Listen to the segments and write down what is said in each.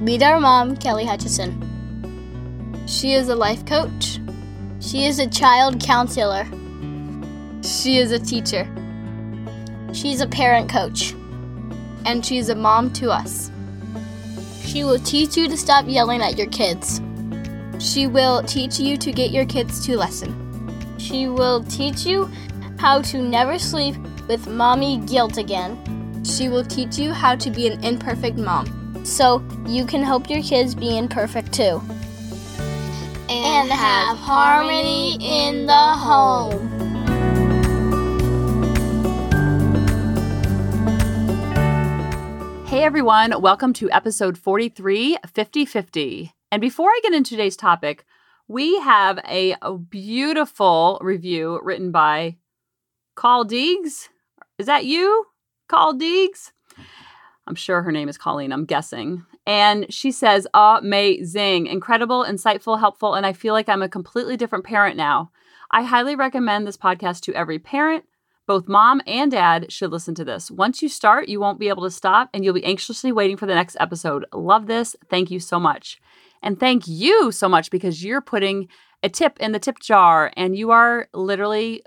Meet our mom, Kelly Hutchison. She is a life coach. She is a child counselor. She is a teacher. She's a parent coach. And she's a mom to us. She will teach you to stop yelling at your kids. She will teach you to get your kids to listen. She will teach you how to never sleep with mommy guilt again. She will teach you how to be an imperfect mom so you can help your kids be imperfect too. And have harmony in the home. Hey everyone, welcome to episode 43 50 50. And before I get into today's topic, we have a, a beautiful review written by Call Deegs. Is that you, Call Deegs? I'm sure her name is Colleen, I'm guessing. And she says, amazing, incredible, insightful, helpful, and I feel like I'm a completely different parent now. I highly recommend this podcast to every parent. Both mom and dad should listen to this. Once you start, you won't be able to stop and you'll be anxiously waiting for the next episode. Love this. Thank you so much. And thank you so much because you're putting a tip in the tip jar and you are literally,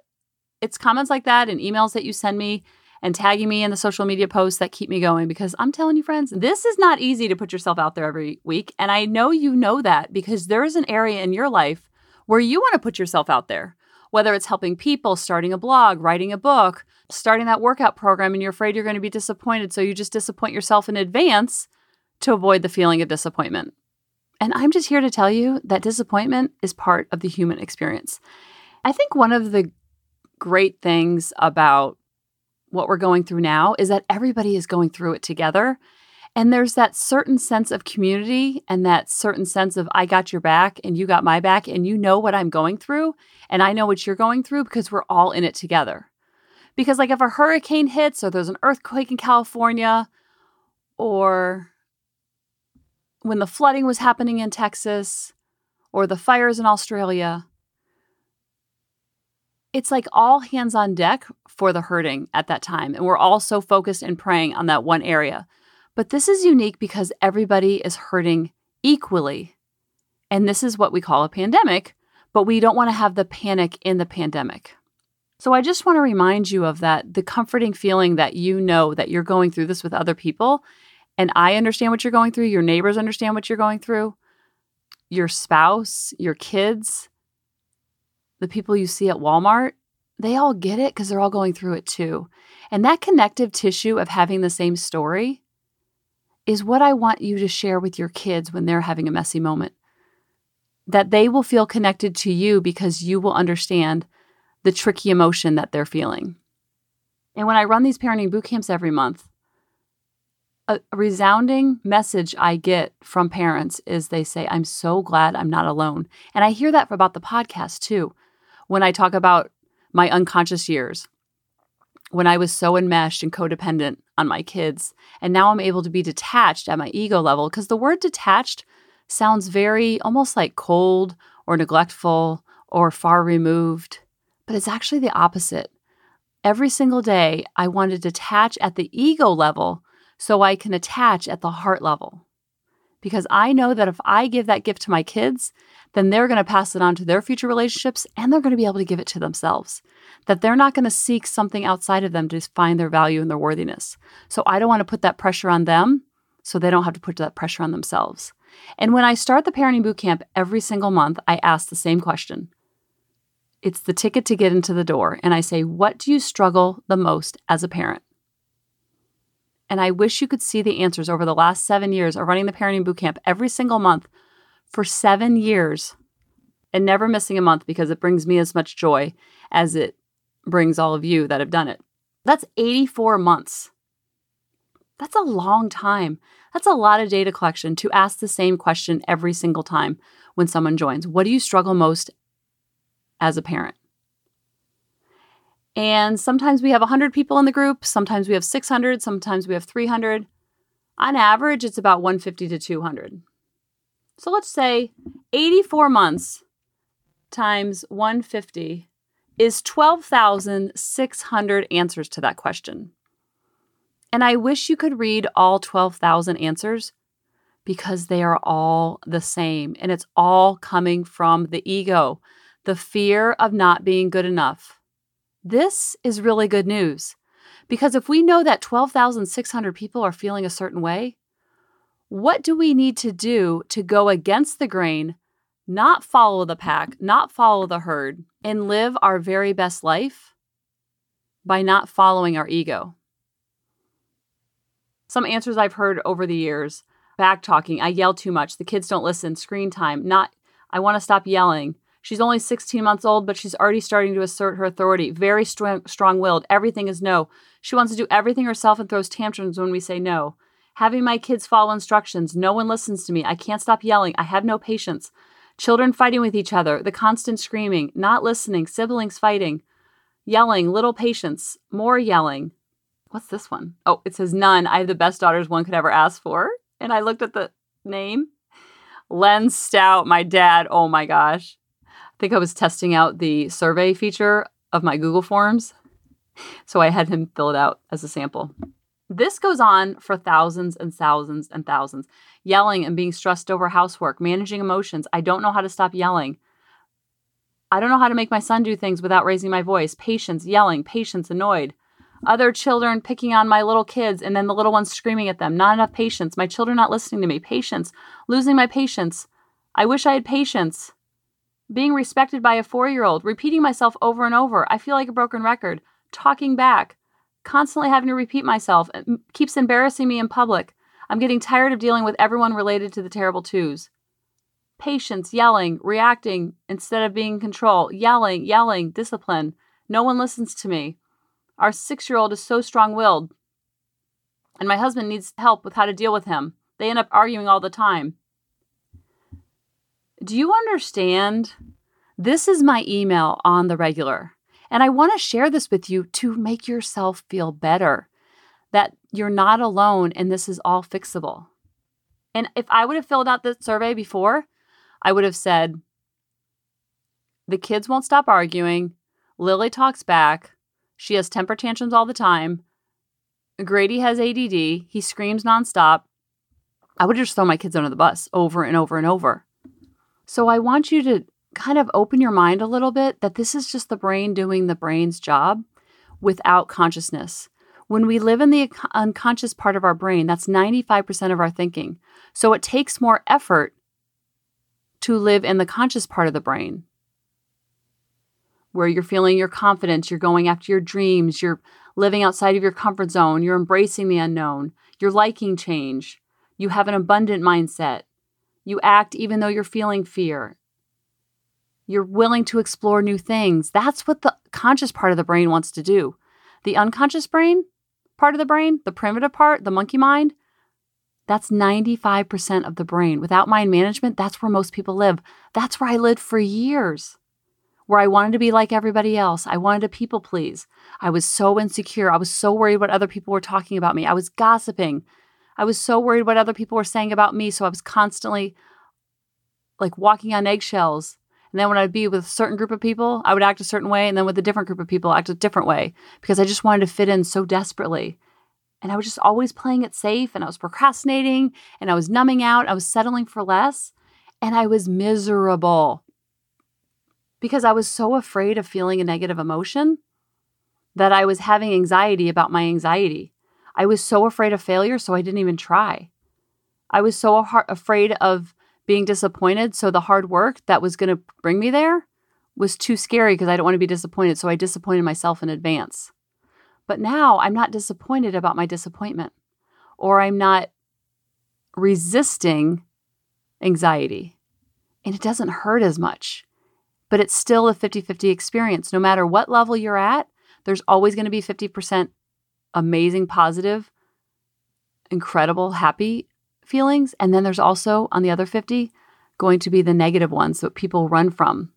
it's comments like that and emails that you send me and tagging me in the social media posts that keep me going because I'm telling you, friends, this is not easy to put yourself out there every week. And I know you know that because there is an area in your life where you want to put yourself out there, whether it's helping people, starting a blog, writing a book, starting that workout program, and you're afraid you're going to be disappointed. So you just disappoint yourself in advance to avoid the feeling of disappointment. And I'm just here to tell you that disappointment is part of the human experience. I think one of the great things about what we're going through now is that everybody is going through it together. And there's that certain sense of community and that certain sense of I got your back and you got my back and you know what I'm going through and I know what you're going through because we're all in it together. Because, like, if a hurricane hits or there's an earthquake in California or when the flooding was happening in Texas or the fires in Australia, it's like all hands on deck for the hurting at that time. And we're all so focused and praying on that one area. But this is unique because everybody is hurting equally. And this is what we call a pandemic, but we don't want to have the panic in the pandemic. So I just want to remind you of that the comforting feeling that you know that you're going through this with other people. And I understand what you're going through. Your neighbors understand what you're going through. Your spouse, your kids, the people you see at Walmart, they all get it because they're all going through it too. And that connective tissue of having the same story is what I want you to share with your kids when they're having a messy moment. That they will feel connected to you because you will understand the tricky emotion that they're feeling. And when I run these parenting boot camps every month, a, resounding message I get from parents is they say, I'm so glad I'm not alone. And I hear that about the podcast too when I talk about my unconscious years, when I was so enmeshed and codependent on my kids. And now I'm able to be detached at my ego level because the word detached sounds very almost like cold or neglectful or far removed, but it's actually the opposite. Every single day, I want to detach at the ego level so I can attach at the heart level. Because I know that if I give that gift to my kids, then they're going to pass it on to their future relationships and they're going to be able to give it to themselves. That they're not going to seek something outside of them to find their value and their worthiness. So I don't want to put that pressure on them so they don't have to put that pressure on themselves. And when I start the parenting boot camp every single month, I ask the same question. It's the ticket to get into the door. And I say, What do you struggle the most as a parent? And I wish you could see the answers over the last seven years of running the parenting boot camp every single month for seven years and never missing a month because it brings me as much joy as it brings all of you that have done it. That's 84 months. That's a long time. That's a lot of data collection to ask the same question every single time when someone joins. What do you struggle most as a parent? And sometimes we have 100 people in the group, sometimes we have 600, sometimes we have 300. On average, it's about 150 to 200. So let's say 84 months times 150 is 12,600 answers to that question. And I wish you could read all 12,000 answers because they are all the same and it's all coming from the ego, the fear of not being good enough. This is really good news because if we know that 12,600 people are feeling a certain way, what do we need to do to go against the grain, not follow the pack, not follow the herd, and live our very best life by not following our ego? Some answers I've heard over the years back talking, I yell too much, the kids don't listen, screen time, not, I want to stop yelling. She's only 16 months old, but she's already starting to assert her authority. Very strong willed. Everything is no. She wants to do everything herself and throws tantrums when we say no. Having my kids follow instructions. No one listens to me. I can't stop yelling. I have no patience. Children fighting with each other. The constant screaming. Not listening. Siblings fighting. Yelling. Little patience. More yelling. What's this one? Oh, it says none. I have the best daughters one could ever ask for. And I looked at the name. Len Stout, my dad. Oh my gosh. Think I was testing out the survey feature of my Google Forms. So I had him fill it out as a sample. This goes on for thousands and thousands and thousands. Yelling and being stressed over housework, managing emotions. I don't know how to stop yelling. I don't know how to make my son do things without raising my voice. Patience, yelling, patience, annoyed. Other children picking on my little kids and then the little ones screaming at them. Not enough patience. My children not listening to me. Patience. Losing my patience. I wish I had patience. Being respected by a four year old. Repeating myself over and over. I feel like a broken record. Talking back constantly having to repeat myself. It keeps embarrassing me in public. I'm getting tired of dealing with everyone related to the terrible twos. Patience, yelling, reacting instead of being in control, yelling, yelling, discipline. No one listens to me. Our six year old is so strong willed, and my husband needs help with how to deal with him. They end up arguing all the time. Do you understand? This is my email on the regular. And I want to share this with you to make yourself feel better that you're not alone and this is all fixable. And if I would have filled out the survey before, I would have said, the kids won't stop arguing. Lily talks back. She has temper tantrums all the time. Grady has ADD. He screams nonstop. I would just throw my kids under the bus over and over and over. So I want you to kind of open your mind a little bit that this is just the brain doing the brain's job without consciousness. When we live in the unconscious part of our brain, that's 95% of our thinking. So it takes more effort to live in the conscious part of the brain where you're feeling your confidence, you're going after your dreams, you're living outside of your comfort zone, you're embracing the unknown, you're liking change, you have an abundant mindset, you act even though you're feeling fear, you're willing to explore new things. That's what the conscious part of the brain wants to do. The unconscious brain part of the brain, the primitive part, the monkey mind, that's 95% of the brain. Without mind management, that's where most people live. That's where I lived for years, where I wanted to be like everybody else. I wanted to people please. I was so insecure. I was so worried what other people were talking about me. I was gossiping. I was so worried what other people were saying about me. So I was constantly like walking on eggshells and then when I'd be with a certain group of people, I would act a certain way. And then with a different group of people, act a different way because I just wanted to fit in so desperately. And I was just always playing it safe and I was procrastinating and I was numbing out. I was settling for less and I was miserable because I was so afraid of feeling a negative emotion that I was having anxiety about my anxiety. I was so afraid of failure, so I didn't even try. I was so afraid of being disappointed. So the hard work that was going to bring me there was too scary because I don't want to be disappointed. So I disappointed myself in advance. But now I'm not disappointed about my disappointment or I'm not resisting anxiety. And it doesn't hurt as much, but it's still a 50 50 experience. No matter what level you're at, there's always going to be 50% amazing, positive, incredible, happy feelings. And then there's also, on the other 50, going to be the negative ones that people run from.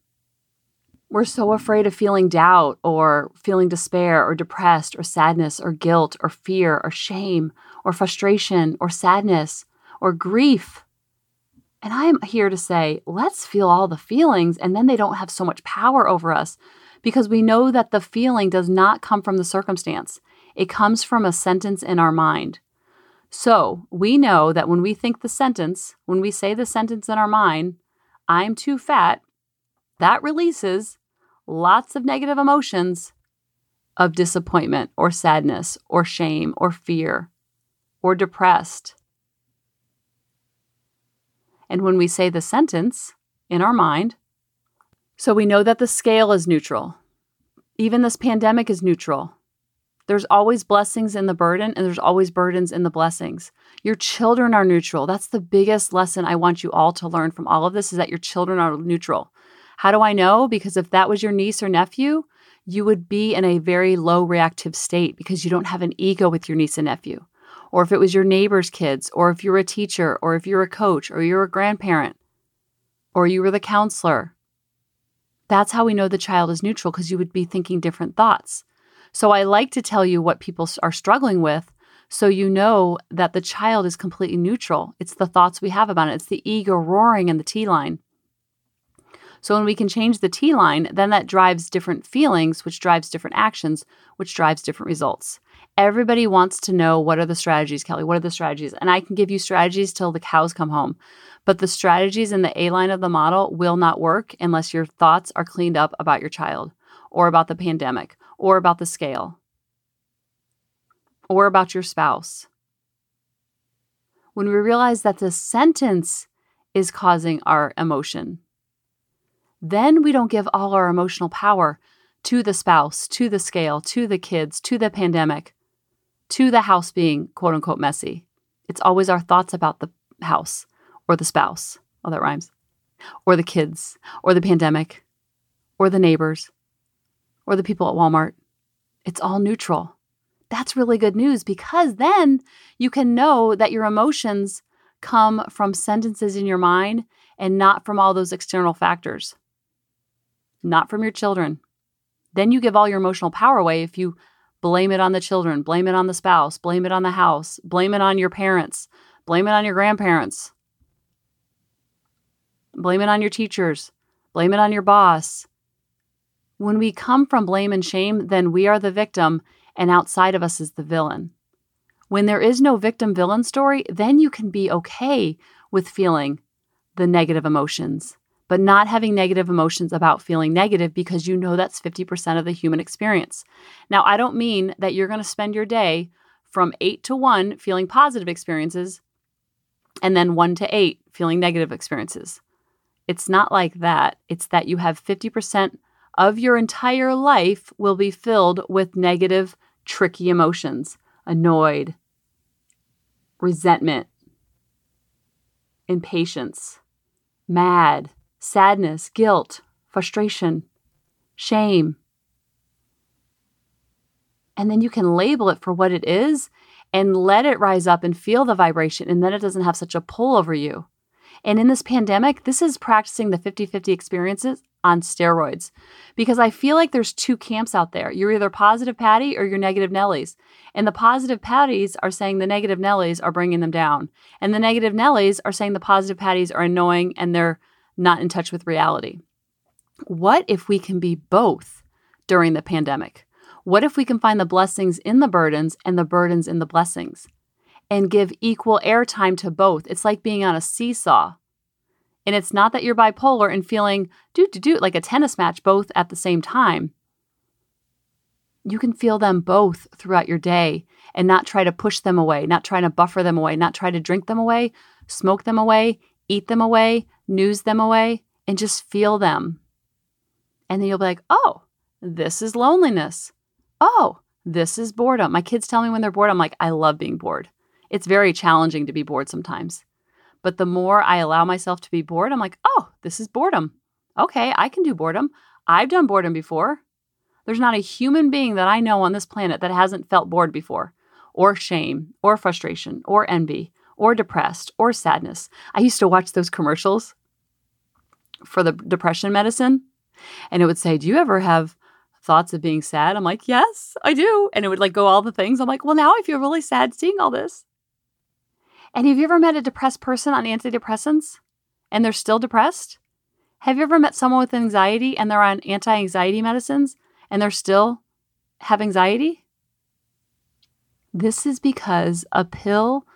We're so afraid of feeling doubt or feeling despair or depressed or sadness or guilt or fear or shame or frustration or sadness or grief. And I'm here to say, let's feel all the feelings, and then they don't have so much power over us because we know that the feeling does not come from the circumstance. It comes from a sentence in our mind. So we know that when we think the sentence, when we say the sentence in our mind, I'm too fat, that releases lots of negative emotions of disappointment or sadness or shame or fear or depressed. And when we say the sentence in our mind, so we know that the scale is neutral. Even this pandemic is neutral. There's always blessings in the burden, and there's always burdens in the blessings. Your children are neutral. That's the biggest lesson I want you all to learn from all of this is that your children are neutral. How do I know? Because if that was your niece or nephew, you would be in a very low reactive state because you don't have an ego with your niece and nephew. Or if it was your neighbor's kids, or if you're a teacher, or if you're a coach, or you're a grandparent, or you were the counselor. That's how we know the child is neutral because you would be thinking different thoughts. So I like to tell you what people are struggling with so you know that the child is completely neutral. It's the thoughts we have about it, it's the ego roaring in the T line. So when we can change the T line, then that drives different feelings, which drives different actions, which drives different results. Everybody wants to know what are the strategies, Kelly? What are the strategies? And I can give you strategies till the cows come home. But the strategies in the A line of the model will not work unless your thoughts are cleaned up about your child or about the pandemic or about the scale or about your spouse. When we realize that the sentence is causing our emotion, then we don't give all our emotional power to the spouse, to the scale, to the kids, to the pandemic, to the house being quote unquote messy. It's always our thoughts about the house or the spouse. Oh, that rhymes. Or the kids, or the pandemic, or the neighbors, or the people at Walmart. It's all neutral. That's really good news because then you can know that your emotions come from sentences in your mind and not from all those external factors, not from your children. Then you give all your emotional power away if you blame it on the children, blame it on the spouse, blame it on the house, blame it on your parents, blame it on your grandparents, blame it on your teachers, blame it on your boss, when we come from blame and shame, then we are the victim, and outside of us is the villain. When there is no victim villain story, then you can be okay with feeling the negative emotions, but not having negative emotions about feeling negative because you know that's 50% of the human experience. Now, I don't mean that you're going to spend your day from eight to one feeling positive experiences and then one to eight feeling negative experiences. It's not like that. It's that you have 50% of your entire life will be filled with negative, tricky emotions annoyed, resentment, impatience, mad, sadness, guilt, frustration, shame. And then you can label it for what it is and let it rise up and feel the vibration, and then it doesn't have such a pull over you. And in this pandemic, this is practicing the 50 50 experiences on steroids because I feel like there's two camps out there. You're either positive Patty or you're negative Nellies. And the positive Patties are saying the negative Nellies are bringing them down. And the negative Nellies are saying the positive Patties are annoying and they're not in touch with reality. What if we can be both during the pandemic? What if we can find the blessings in the burdens and the burdens in the blessings and give equal airtime to both? It's like being on a seesaw and it's not that you're bipolar and feeling do do do like a tennis match both at the same time. You can feel them both throughout your day and not try to push them away, not trying to buffer them away, not try to drink them away, smoke them away, eat them away, news them away, and just feel them. And then you'll be like, oh, this is loneliness. Oh, this is boredom. My kids tell me when they're bored, I'm like, I love being bored. It's very challenging to be bored sometimes. But the more I allow myself to be bored, I'm like, oh, this is boredom. Okay, I can do boredom. I've done boredom before. There's not a human being that I know on this planet that hasn't felt bored before, or shame, or frustration, or envy, or depressed, or sadness. I used to watch those commercials for the depression medicine, and it would say, Do you ever have thoughts of being sad? I'm like, Yes, I do. And it would like go all the things. I'm like, Well, now I feel really sad seeing all this. And have you ever met a depressed person on antidepressants and they're still depressed? Have you ever met someone with anxiety and they're on anti anxiety medicines and they're still have anxiety? This is because a pill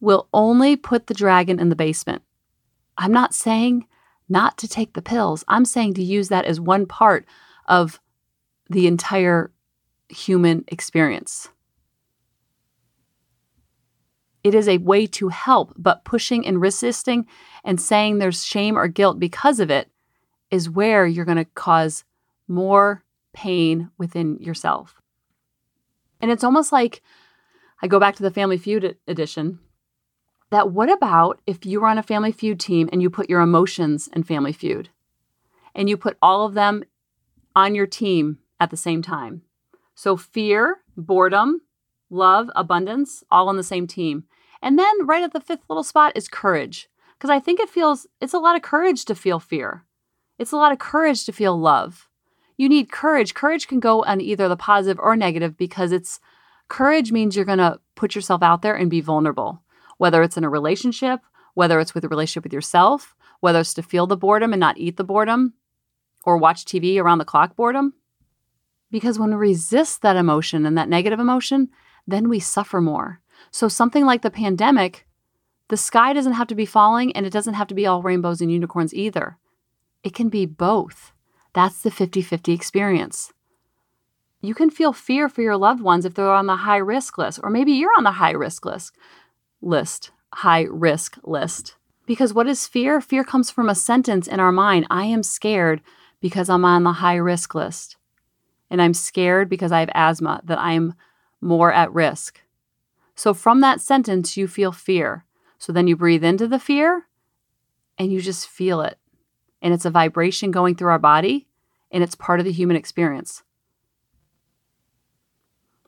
will only put the dragon in the basement. I'm not saying not to take the pills, I'm saying to use that as one part of the entire human experience. It is a way to help, but pushing and resisting and saying there's shame or guilt because of it is where you're going to cause more pain within yourself. And it's almost like I go back to the Family Feud edition. That what about if you were on a Family Feud team and you put your emotions in Family Feud and you put all of them on your team at the same time? So fear, boredom, love, abundance, all on the same team. And then right at the fifth little spot is courage. Because I think it feels, it's a lot of courage to feel fear. It's a lot of courage to feel love. You need courage. Courage can go on either the positive or negative because it's courage means you're going to put yourself out there and be vulnerable, whether it's in a relationship, whether it's with a relationship with yourself, whether it's to feel the boredom and not eat the boredom or watch TV around the clock boredom. Because when we resist that emotion and that negative emotion, then we suffer more. So, something like the pandemic, the sky doesn't have to be falling and it doesn't have to be all rainbows and unicorns either. It can be both. That's the 50 50 experience. You can feel fear for your loved ones if they're on the high risk list, or maybe you're on the high risk list. List, high risk list. Because what is fear? Fear comes from a sentence in our mind I am scared because I'm on the high risk list. And I'm scared because I have asthma, that I'm more at risk. So from that sentence, you feel fear. So then you breathe into the fear and you just feel it. And it's a vibration going through our body and it's part of the human experience.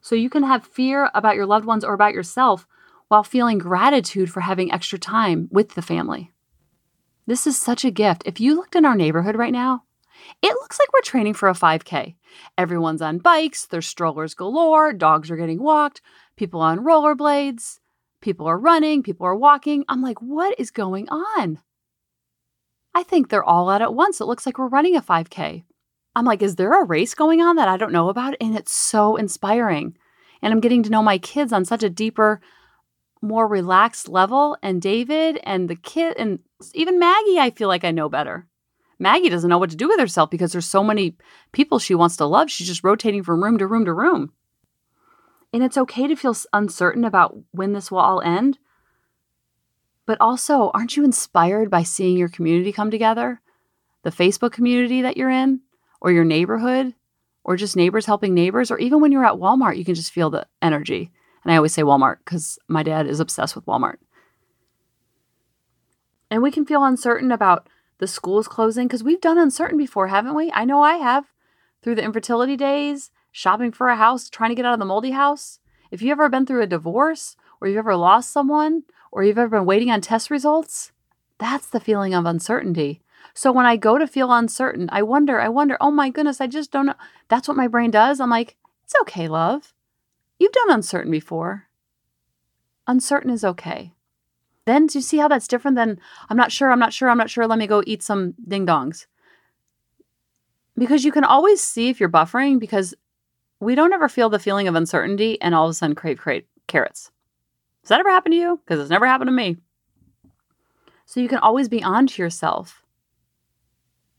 So you can have fear about your loved ones or about yourself while feeling gratitude for having extra time with the family. This is such a gift. If you looked in our neighborhood right now, it looks like we're training for a 5K. Everyone's on bikes, there's strollers galore, dogs are getting walked, people on rollerblades, people are running, people are walking. I'm like, what is going on? I think they're all out at once. It looks like we're running a 5K. I'm like, is there a race going on that I don't know about? And it's so inspiring. And I'm getting to know my kids on such a deeper, more relaxed level. And David and the kid, and even Maggie, I feel like I know better. Maggie doesn't know what to do with herself because there's so many people she wants to love. She's just rotating from room to room to room. And it's okay to feel uncertain about when this will all end. But also, aren't you inspired by seeing your community come together? The Facebook community that you're in, or your neighborhood, or just neighbors helping neighbors, or even when you're at Walmart, you can just feel the energy. And I always say Walmart because my dad is obsessed with Walmart. And we can feel uncertain about the schools closing because we've done uncertain before, haven't we? I know I have through the infertility days shopping for a house, trying to get out of the moldy house, if you've ever been through a divorce or you've ever lost someone or you've ever been waiting on test results, that's the feeling of uncertainty. So when I go to feel uncertain, I wonder, I wonder, oh my goodness, I just don't know. That's what my brain does. I'm like, it's okay, love. You've done uncertain before. Uncertain is okay. Then do you see how that's different than I'm not sure, I'm not sure, I'm not sure, let me go eat some ding dongs? Because you can always see if you're buffering because we don't ever feel the feeling of uncertainty and all of a sudden crave, crave carrots. Does that ever happen to you? Because it's never happened to me. So you can always be on to yourself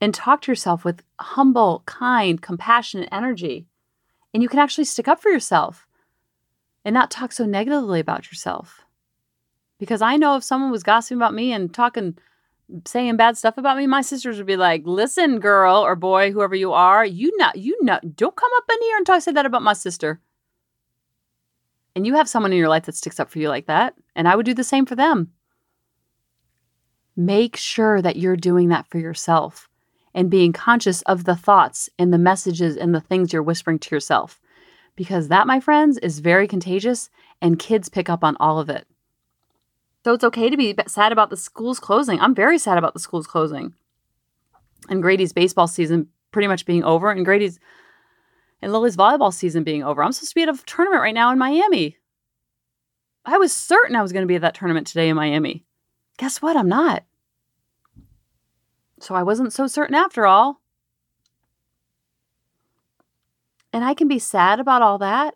and talk to yourself with humble, kind, compassionate energy. And you can actually stick up for yourself and not talk so negatively about yourself. Because I know if someone was gossiping about me and talking saying bad stuff about me, my sisters would be like, "Listen, girl or boy, whoever you are, you not you not don't come up in here and talk say that about my sister." And you have someone in your life that sticks up for you like that, and I would do the same for them. Make sure that you're doing that for yourself and being conscious of the thoughts and the messages and the things you're whispering to yourself. Because that, my friends, is very contagious and kids pick up on all of it. So it's okay to be sad about the schools closing. I'm very sad about the schools closing. And Grady's baseball season pretty much being over, and Grady's and Lily's volleyball season being over. I'm supposed to be at a tournament right now in Miami. I was certain I was going to be at that tournament today in Miami. Guess what? I'm not. So I wasn't so certain after all. And I can be sad about all that,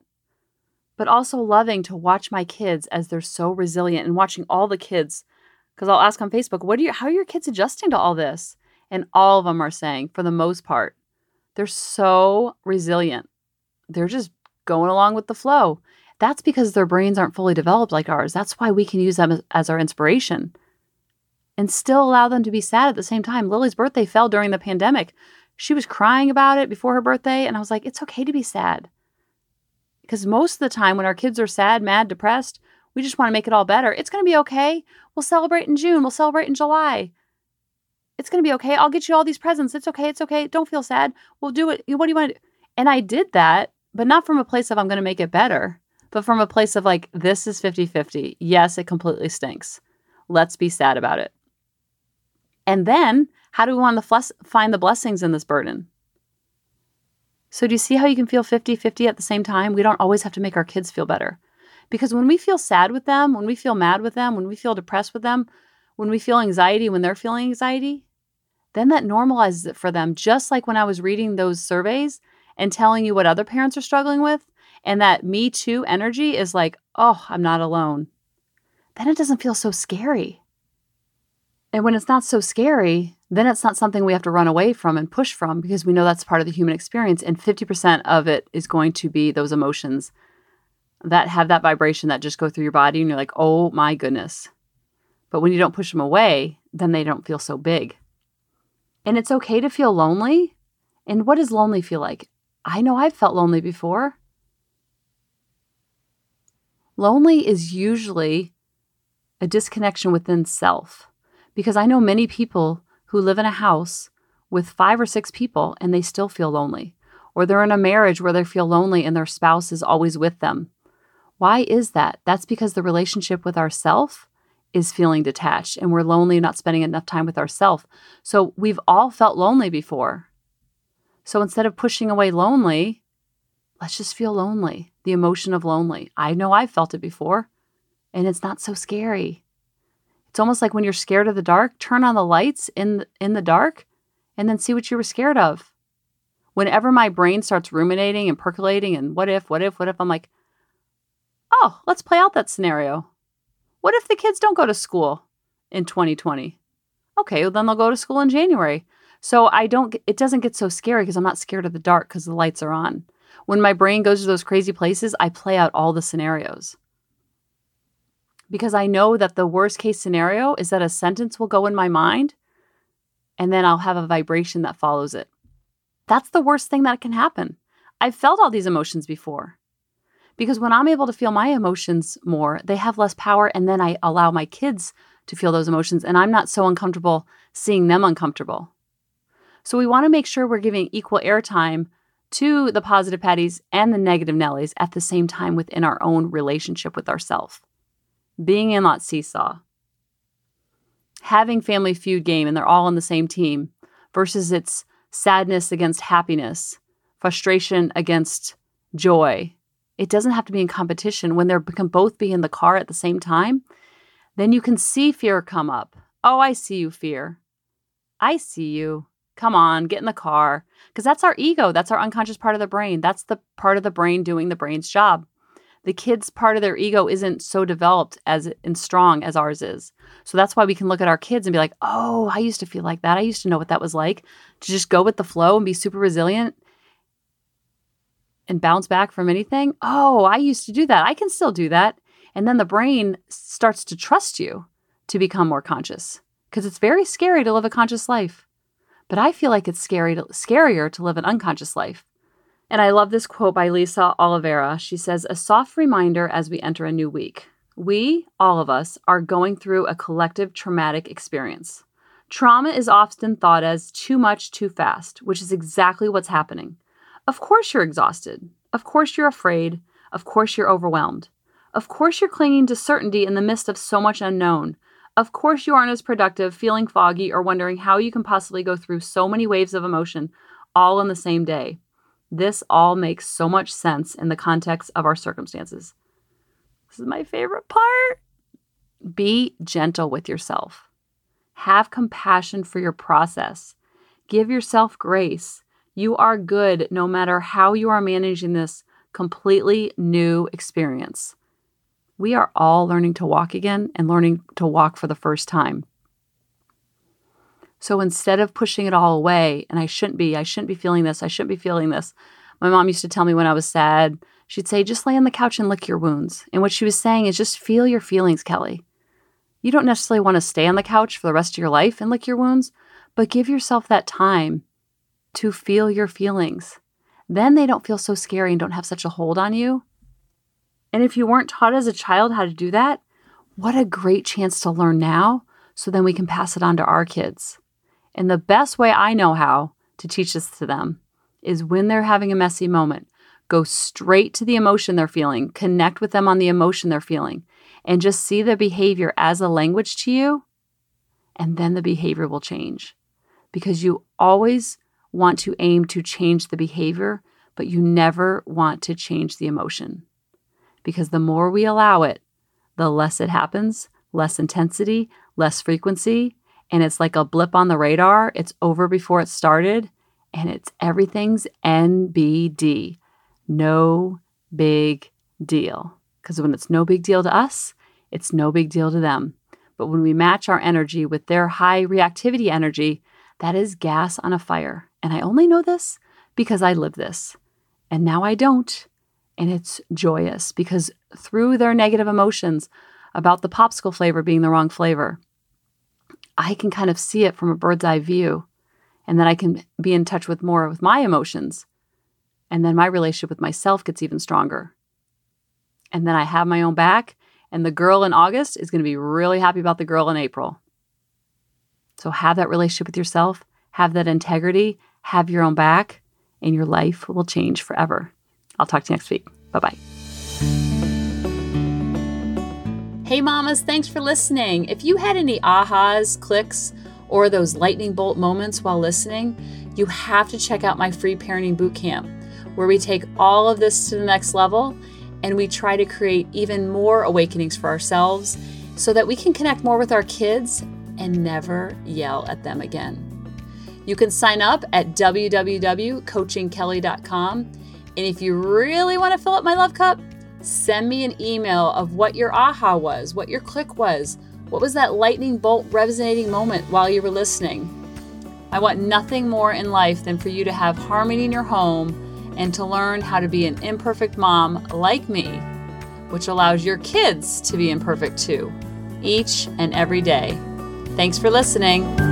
but also loving to watch my kids as they're so resilient and watching all the kids. Because I'll ask on Facebook, what are you, how are your kids adjusting to all this? And all of them are saying, for the most part, they're so resilient. They're just going along with the flow. That's because their brains aren't fully developed like ours. That's why we can use them as, as our inspiration and still allow them to be sad at the same time. Lily's birthday fell during the pandemic. She was crying about it before her birthday, and I was like, it's okay to be sad. Because most of the time, when our kids are sad, mad, depressed, we just want to make it all better. It's going to be okay. We'll celebrate in June. We'll celebrate in July. It's going to be okay. I'll get you all these presents. It's okay. It's okay. Don't feel sad. We'll do it. What do you want to do? And I did that, but not from a place of I'm going to make it better but from a place of like, this is 50 50. Yes, it completely stinks. Let's be sad about it. And then, how do we want to find the blessings in this burden? So, do you see how you can feel 50 50 at the same time? We don't always have to make our kids feel better. Because when we feel sad with them, when we feel mad with them, when we feel depressed with them, when we feel anxiety when they're feeling anxiety, then that normalizes it for them. Just like when I was reading those surveys and telling you what other parents are struggling with, and that me too energy is like, oh, I'm not alone, then it doesn't feel so scary. And when it's not so scary, then it's not something we have to run away from and push from because we know that's part of the human experience. And 50% of it is going to be those emotions that have that vibration that just go through your body. And you're like, oh my goodness. But when you don't push them away, then they don't feel so big. And it's okay to feel lonely. And what does lonely feel like? I know I've felt lonely before. Lonely is usually a disconnection within self because I know many people who live in a house with five or six people and they still feel lonely, or they're in a marriage where they feel lonely and their spouse is always with them. Why is that? That's because the relationship with ourself is feeling detached and we're lonely, not spending enough time with ourself. So we've all felt lonely before. So instead of pushing away lonely, let's just feel lonely, the emotion of lonely. I know I've felt it before, and it's not so scary. It's almost like when you're scared of the dark, turn on the lights in in the dark and then see what you were scared of. Whenever my brain starts ruminating and percolating and what if, what if, what if, I'm like, "Oh, let's play out that scenario. What if the kids don't go to school in 2020?" Okay, well, then they'll go to school in January. So I don't it doesn't get so scary because I'm not scared of the dark because the lights are on. When my brain goes to those crazy places, I play out all the scenarios. Because I know that the worst case scenario is that a sentence will go in my mind and then I'll have a vibration that follows it. That's the worst thing that can happen. I've felt all these emotions before. Because when I'm able to feel my emotions more, they have less power, and then I allow my kids to feel those emotions, and I'm not so uncomfortable seeing them uncomfortable. So we want to make sure we're giving equal airtime to the positive Patties and the negative Nellies at the same time within our own relationship with ourselves. Being in that seesaw. Having family feud game and they're all on the same team versus it's sadness against happiness, frustration against joy. It doesn't have to be in competition. When they can both be in the car at the same time, then you can see fear come up. Oh, I see you, fear. I see you. Come on, get in the car. Because that's our ego. That's our unconscious part of the brain. That's the part of the brain doing the brain's job. The kids' part of their ego isn't so developed as and strong as ours is. So that's why we can look at our kids and be like, oh, I used to feel like that. I used to know what that was like to just go with the flow and be super resilient and bounce back from anything. Oh, I used to do that. I can still do that. And then the brain starts to trust you to become more conscious because it's very scary to live a conscious life. But I feel like it's scary to, scarier to live an unconscious life. And I love this quote by Lisa Olivera. She says, A soft reminder as we enter a new week. We, all of us, are going through a collective traumatic experience. Trauma is often thought as too much too fast, which is exactly what's happening. Of course, you're exhausted. Of course, you're afraid. Of course, you're overwhelmed. Of course, you're clinging to certainty in the midst of so much unknown, of course, you aren't as productive, feeling foggy, or wondering how you can possibly go through so many waves of emotion all in the same day. This all makes so much sense in the context of our circumstances. This is my favorite part. Be gentle with yourself. Have compassion for your process. Give yourself grace. You are good no matter how you are managing this completely new experience. We are all learning to walk again and learning to walk for the first time. So instead of pushing it all away, and I shouldn't be, I shouldn't be feeling this, I shouldn't be feeling this. My mom used to tell me when I was sad, she'd say, just lay on the couch and lick your wounds. And what she was saying is just feel your feelings, Kelly. You don't necessarily want to stay on the couch for the rest of your life and lick your wounds, but give yourself that time to feel your feelings. Then they don't feel so scary and don't have such a hold on you. And if you weren't taught as a child how to do that, what a great chance to learn now so then we can pass it on to our kids. And the best way I know how to teach this to them is when they're having a messy moment, go straight to the emotion they're feeling, connect with them on the emotion they're feeling, and just see the behavior as a language to you. And then the behavior will change because you always want to aim to change the behavior, but you never want to change the emotion. Because the more we allow it, the less it happens, less intensity, less frequency, and it's like a blip on the radar. It's over before it started, and it's everything's NBD. No big deal. Because when it's no big deal to us, it's no big deal to them. But when we match our energy with their high reactivity energy, that is gas on a fire. And I only know this because I live this. And now I don't. And it's joyous because through their negative emotions about the popsicle flavor being the wrong flavor, I can kind of see it from a bird's eye view. And then I can be in touch with more with my emotions. And then my relationship with myself gets even stronger. And then I have my own back. And the girl in August is going to be really happy about the girl in April. So have that relationship with yourself, have that integrity, have your own back, and your life will change forever. I'll talk to you next week. Bye bye. Hey, mamas, thanks for listening. If you had any ahas, clicks, or those lightning bolt moments while listening, you have to check out my free parenting bootcamp, where we take all of this to the next level and we try to create even more awakenings for ourselves so that we can connect more with our kids and never yell at them again. You can sign up at www.coachingkelly.com. And if you really want to fill up my love cup, Send me an email of what your aha was, what your click was. What was that lightning bolt resonating moment while you were listening? I want nothing more in life than for you to have harmony in your home and to learn how to be an imperfect mom like me, which allows your kids to be imperfect too, each and every day. Thanks for listening.